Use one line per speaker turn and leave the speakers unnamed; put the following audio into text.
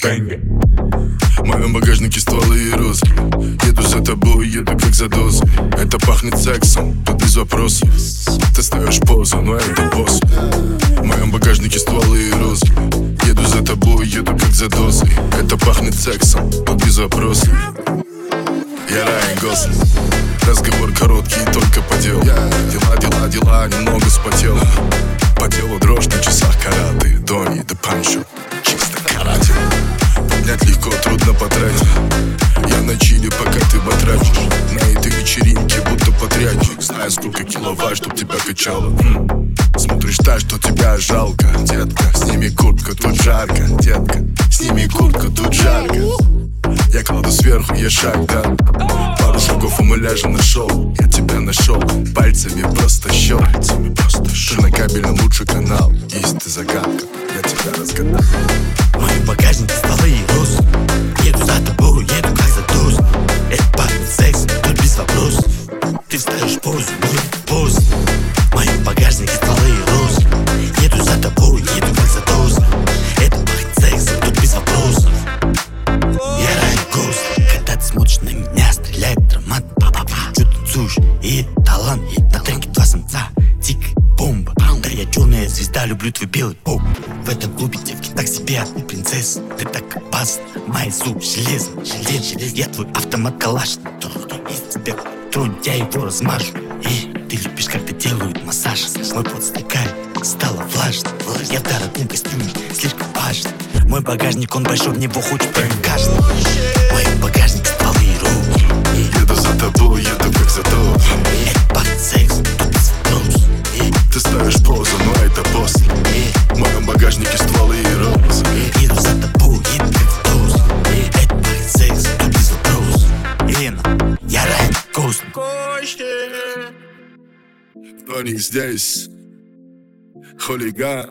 бэнга В моем багажнике стволы и розы Еду за тобой, еду как за дозой Это пахнет сексом, тут без вопросов. Ты ставишь позу, но это босс. В моем багажнике стволы и розы Еду за тобой, еду как за дозой Это пахнет сексом, тут без вопросов. Я Райан Гослинг. Разговор короткий, только по делу. Дела, дела, дела, немного спотел Знаю, сколько киловатт, чтоб тебя качало. Смотришь так, что тебя жалко, детка. Сними куртку, тут жарко, детка. Сними куртку, тут жарко. Я кладу сверху, я шаг, да. Пару шагов и мы ляжем на шоу. Я тебя нашел, пальцами просто щел Пальцами просто Ты на кабельном лучший канал. Есть ты загадка, я тебя разгадал
позу, ну позу В моем столы и роз. Еду за тобой, еду как за туз Это пахнет сексом, тут без вопросов. Я Гост Когда ты смотришь на меня, стреляет драмат Па-па-па. Чё танцуешь? И талант И на треке два самца. Тик, бомба Да я черная звезда, люблю твой белый поп. В этом клубе девки так себе, а ты Ты так опасна, мои зубы железный Желез, я твой автомат калаш Из тебя тронь, я его размажу И ты любишь, когда делают массаж Мой пот стекает, стало влажно. Я в дорогом костюме, слишком важно. Мой багажник, он большой, в него хочет прям каждый Мой багажник стволы и руки.
Еду за тобой, еду как за то.
Это пахнет секс, тут без
Ты ставишь позу, но это после. В моем багажнике стволы
acheté.
Is this. Holy God.